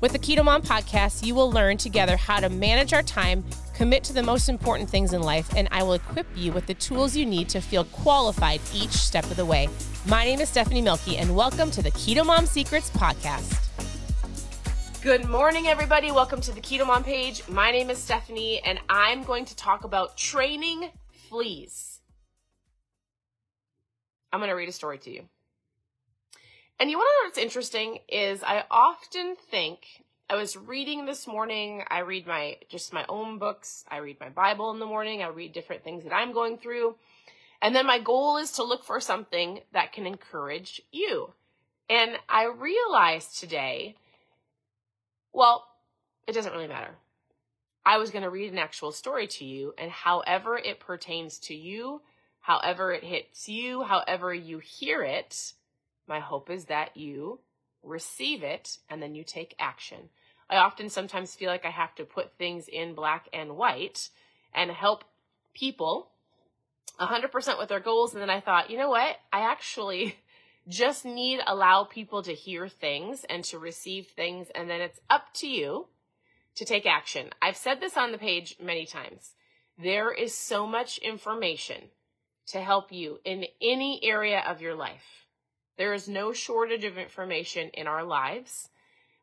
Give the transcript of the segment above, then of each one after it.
With the Keto Mom podcast, you will learn together how to manage our time, commit to the most important things in life, and I will equip you with the tools you need to feel qualified each step of the way. My name is Stephanie Mielke, and welcome to the Keto Mom Secrets podcast. Good morning, everybody. Welcome to the Keto Mom page. My name is Stephanie, and I'm going to talk about training fleas. I'm going to read a story to you. And you want to know what's interesting is I often think I was reading this morning. I read my just my own books. I read my Bible in the morning. I read different things that I'm going through. And then my goal is to look for something that can encourage you. And I realized today, well, it doesn't really matter. I was going to read an actual story to you, and however it pertains to you, however it hits you, however you hear it, my hope is that you receive it and then you take action. I often sometimes feel like I have to put things in black and white and help people 100% with their goals. And then I thought, you know what? I actually just need allow people to hear things and to receive things. And then it's up to you to take action. I've said this on the page many times. There is so much information to help you in any area of your life. There is no shortage of information in our lives.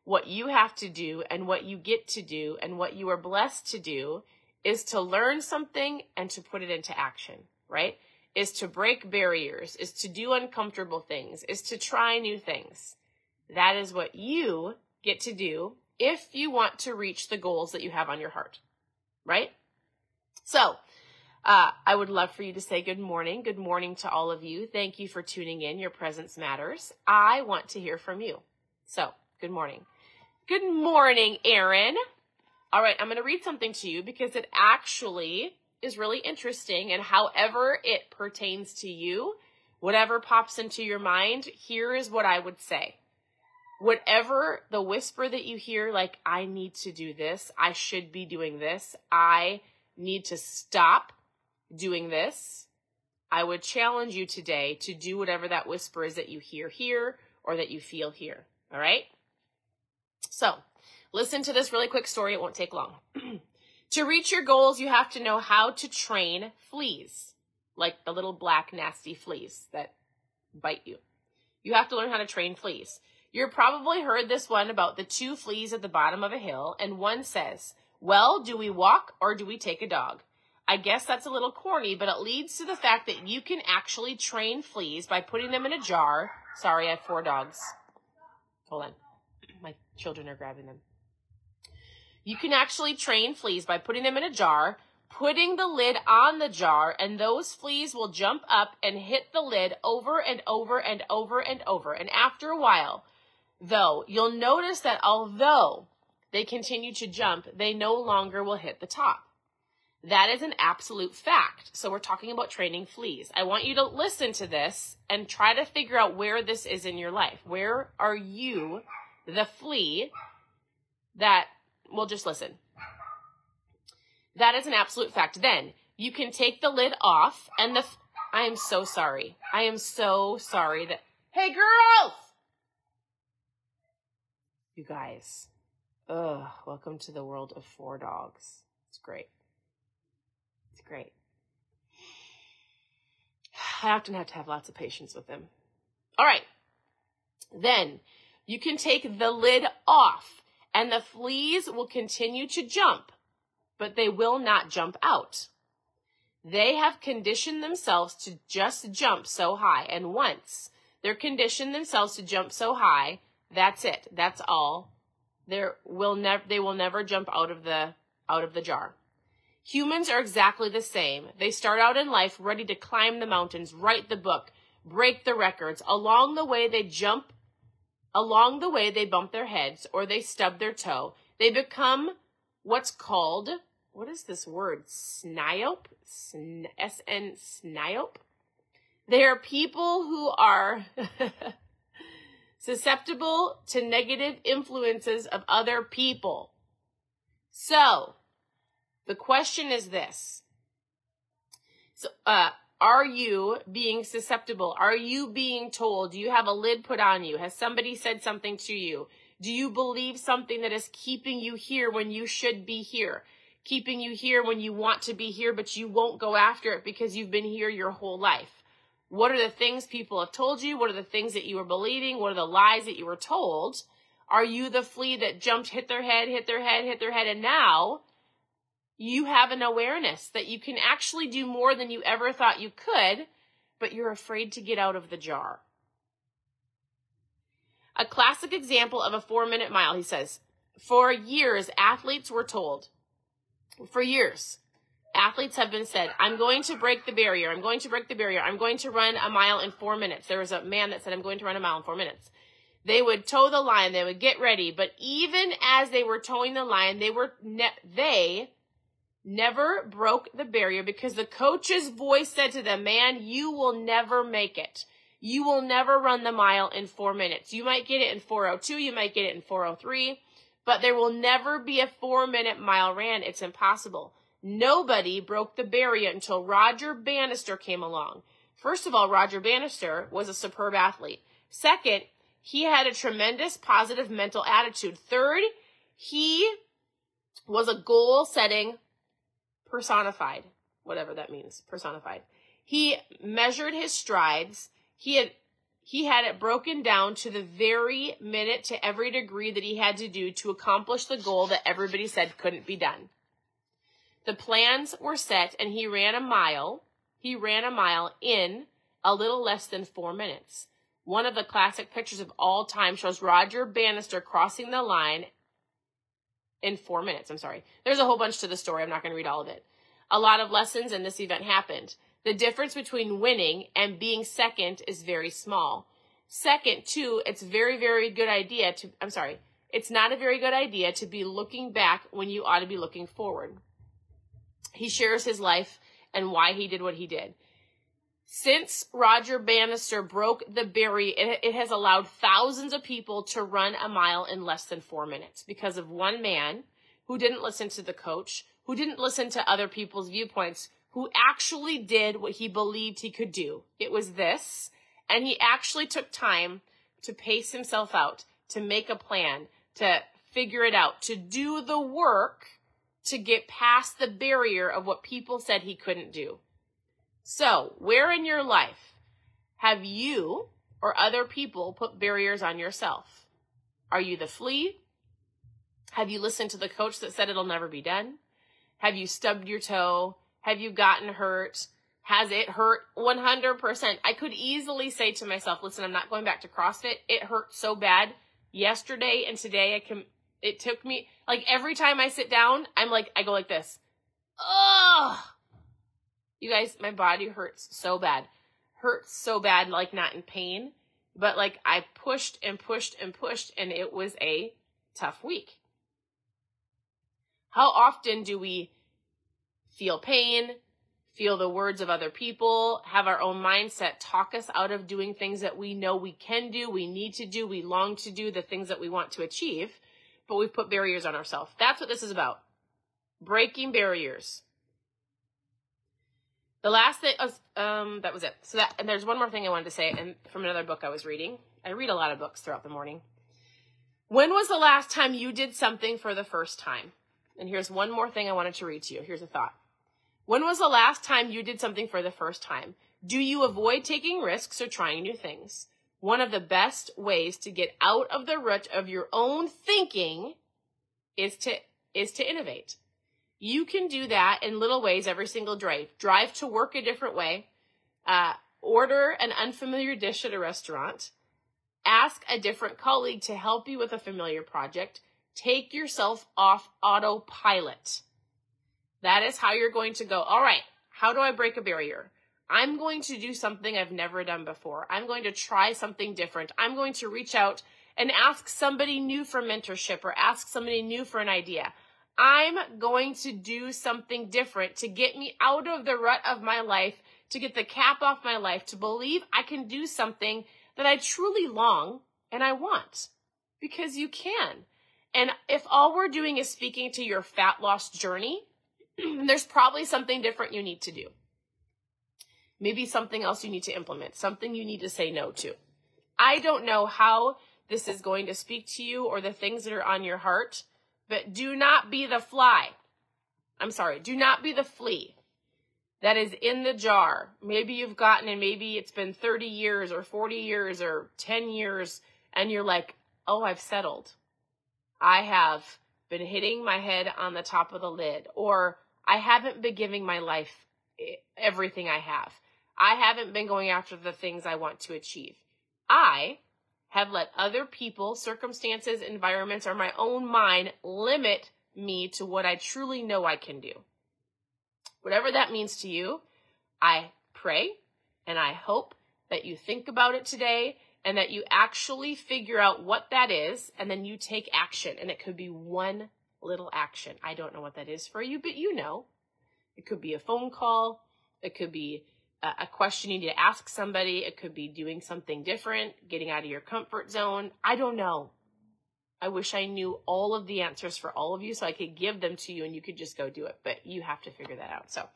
What you have to do and what you get to do and what you are blessed to do is to learn something and to put it into action, right? Is to break barriers, is to do uncomfortable things, is to try new things. That is what you get to do if you want to reach the goals that you have on your heart, right? So, uh, I would love for you to say good morning. Good morning to all of you. Thank you for tuning in. Your presence matters. I want to hear from you. So, good morning. Good morning, Aaron. All right, I'm going to read something to you because it actually is really interesting. And however it pertains to you, whatever pops into your mind, here is what I would say. Whatever the whisper that you hear, like, I need to do this, I should be doing this, I need to stop doing this, I would challenge you today to do whatever that whisper is that you hear here or that you feel here. All right? So, listen to this really quick story. It won't take long. to reach your goals, you have to know how to train fleas, like the little black, nasty fleas that bite you. You have to learn how to train fleas. You've probably heard this one about the two fleas at the bottom of a hill, and one says, Well, do we walk or do we take a dog? I guess that's a little corny, but it leads to the fact that you can actually train fleas by putting them in a jar. Sorry, I have four dogs. Hold on. My children are grabbing them. You can actually train fleas by putting them in a jar, putting the lid on the jar, and those fleas will jump up and hit the lid over and over and over and over. And after a while, though, you'll notice that although they continue to jump, they no longer will hit the top. That is an absolute fact. So we're talking about training fleas. I want you to listen to this and try to figure out where this is in your life. Where are you, the flea, that, well, just listen. That is an absolute fact. Then you can take the lid off and the, I am so sorry. I am so sorry that, hey girls! You guys. Ugh, welcome to the world of four dogs. It's great great. I often have to have lots of patience with them. All right. Then you can take the lid off and the fleas will continue to jump, but they will not jump out. They have conditioned themselves to just jump so high. And once they're conditioned themselves to jump so high, that's it. That's all. There will never, they will never jump out of the, out of the jar. Humans are exactly the same. They start out in life ready to climb the mountains, write the book, break the records. Along the way, they jump. Along the way, they bump their heads or they stub their toe. They become what's called, what is this word? SNIOP? S-N, SNIOP? They are people who are susceptible to negative influences of other people. So, the question is this. So, uh, are you being susceptible? Are you being told? Do you have a lid put on you? Has somebody said something to you? Do you believe something that is keeping you here when you should be here? Keeping you here when you want to be here, but you won't go after it because you've been here your whole life. What are the things people have told you? What are the things that you were believing? What are the lies that you were told? Are you the flea that jumped, hit their head, hit their head, hit their head, and now you have an awareness that you can actually do more than you ever thought you could, but you're afraid to get out of the jar. A classic example of a four minute mile, he says, for years, athletes were told, for years, athletes have been said, I'm going to break the barrier. I'm going to break the barrier. I'm going to run a mile in four minutes. There was a man that said, I'm going to run a mile in four minutes. They would toe the line. They would get ready. But even as they were towing the line, they were, ne- they never broke the barrier because the coach's voice said to them, man, you will never make it. You will never run the mile in four minutes. You might get it in 402. You might get it in 403, but there will never be a four minute mile ran. It's impossible. Nobody broke the barrier until Roger Bannister came along. First of all, Roger Bannister was a superb athlete. Second, he had a tremendous positive mental attitude. Third, he was a goal setting personified, whatever that means, personified. He measured his strides. He had he had it broken down to the very minute to every degree that he had to do to accomplish the goal that everybody said couldn't be done. The plans were set and he ran a mile. He ran a mile in a little less than four minutes. One of the classic pictures of all time shows Roger Bannister crossing the line in four minutes. I'm sorry. There's a whole bunch to the story. I'm not going to read all of it. A lot of lessons in this event happened. The difference between winning and being second is very small. Second, too, it's very, very good idea to, I'm sorry, it's not a very good idea to be looking back when you ought to be looking forward. He shares his life and why he did what he did. Since Roger Bannister broke the barrier, it, has allowed thousands of people to run a mile in less than four minutes because of one man who didn't listen to the coach, who didn't listen to other people's viewpoints, who actually did what he believed he could do. It was this, and he actually took time to pace himself out, to make a plan, to figure it out, to do the work to get past the barrier of what people said he couldn't do. So, where in your life have you or other people put barriers on yourself? Are you the flea? Have you listened to the coach that said it'll never be done? Have you stubbed your toe? Have you gotten hurt? Has it hurt 100%? I could easily say to myself, listen, I'm not going back to CrossFit. It hurt so bad yesterday and today. I can, it took me, like every time I sit down, I'm like, I go like this. Ugh you guys, my body hurts so bad. Hurts so bad, like not in pain, but like I pushed and pushed and pushed, and it was a tough week. How often do we feel pain, feel the words of other people, have our own mindset talk us out of doing things that we know we can do, we need to do, we long to do, the things that we want to achieve, but we've put barriers on ourselves. That's what this is about. Breaking barriers. The last thing, oh, um, that was it. So that, and there's one more thing I wanted to say, and from another book I was reading. I read a lot of books throughout the morning. When was the last time you did something for the first time? And here's one more thing I wanted to read to you. Here's a thought. When was the last time you did something for the first time? Do you avoid taking risks or trying new things? One of the best ways to get out of the rut of your own thinking is to, is to innovate. You can do that in little ways every single drive. Drive to work a different way. Uh, order an unfamiliar dish at a restaurant. Ask a different colleague to help you with a familiar project. Take yourself off autopilot. That is how you're going to go. All right. How do I break a barrier? I'm going to do something I've never done before. I'm going to try something different. I'm going to reach out and ask somebody new for mentorship or ask somebody new for an idea. I'm going to do something different to get me out of the rut of my life, to get the cap off my life, to believe I can do something that I truly long and I want. Because you can. And if all we're doing is speaking to your fat loss journey, there's probably something different you need to do. Maybe something else you need to implement, something you need to say no to. I don't know how this is going to speak to you or the things that are on your heart, but do not be the fly. I'm sorry, do not be the flea that is in the jar. Maybe you've gotten and maybe it's been 30 years or 40 years or 10 years and you're like, oh, I've settled. I have been hitting my head on the top of the lid or I haven't been giving my life everything I have. I haven't been going after the things I want to achieve. I have let other people, circumstances, environments, or my own mind limit me to what I truly know I can do. Whatever that means to you, I pray and I hope that you think about it today and that you actually figure out what that is and then you take action. And it could be one little action. I don't know what that is for you, but you know. It could be a phone call. It could be a question you need to ask somebody. It could be doing something different, getting out of your comfort zone. I don't know. I wish I knew all of the answers for all of you so I could give them to you and you could just go do it, but you have to figure that out. So,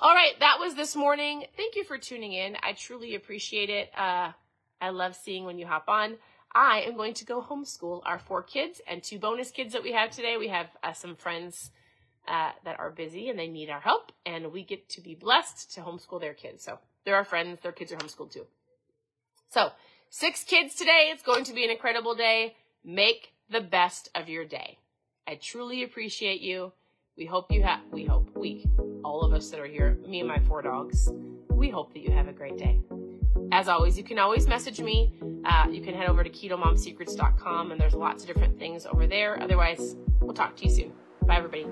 all right, that was this morning. Thank you for tuning in. I truly appreciate it. Uh, I love seeing when you hop on. I am going to go homeschool our four kids and two bonus kids that we have today. We have uh, some friends uh, that are busy and they need our help, and we get to be blessed to homeschool their kids. So they're our friends, their kids are homeschooled too. So, six kids today. It's going to be an incredible day. Make the best of your day. I truly appreciate you. We hope you have, we hope, we, all of us that are here, me and my four dogs, we hope that you have a great day. As always, you can always message me. Uh, you can head over to ketomomsecrets.com and there's lots of different things over there. Otherwise, we'll talk to you soon. Bye, everybody.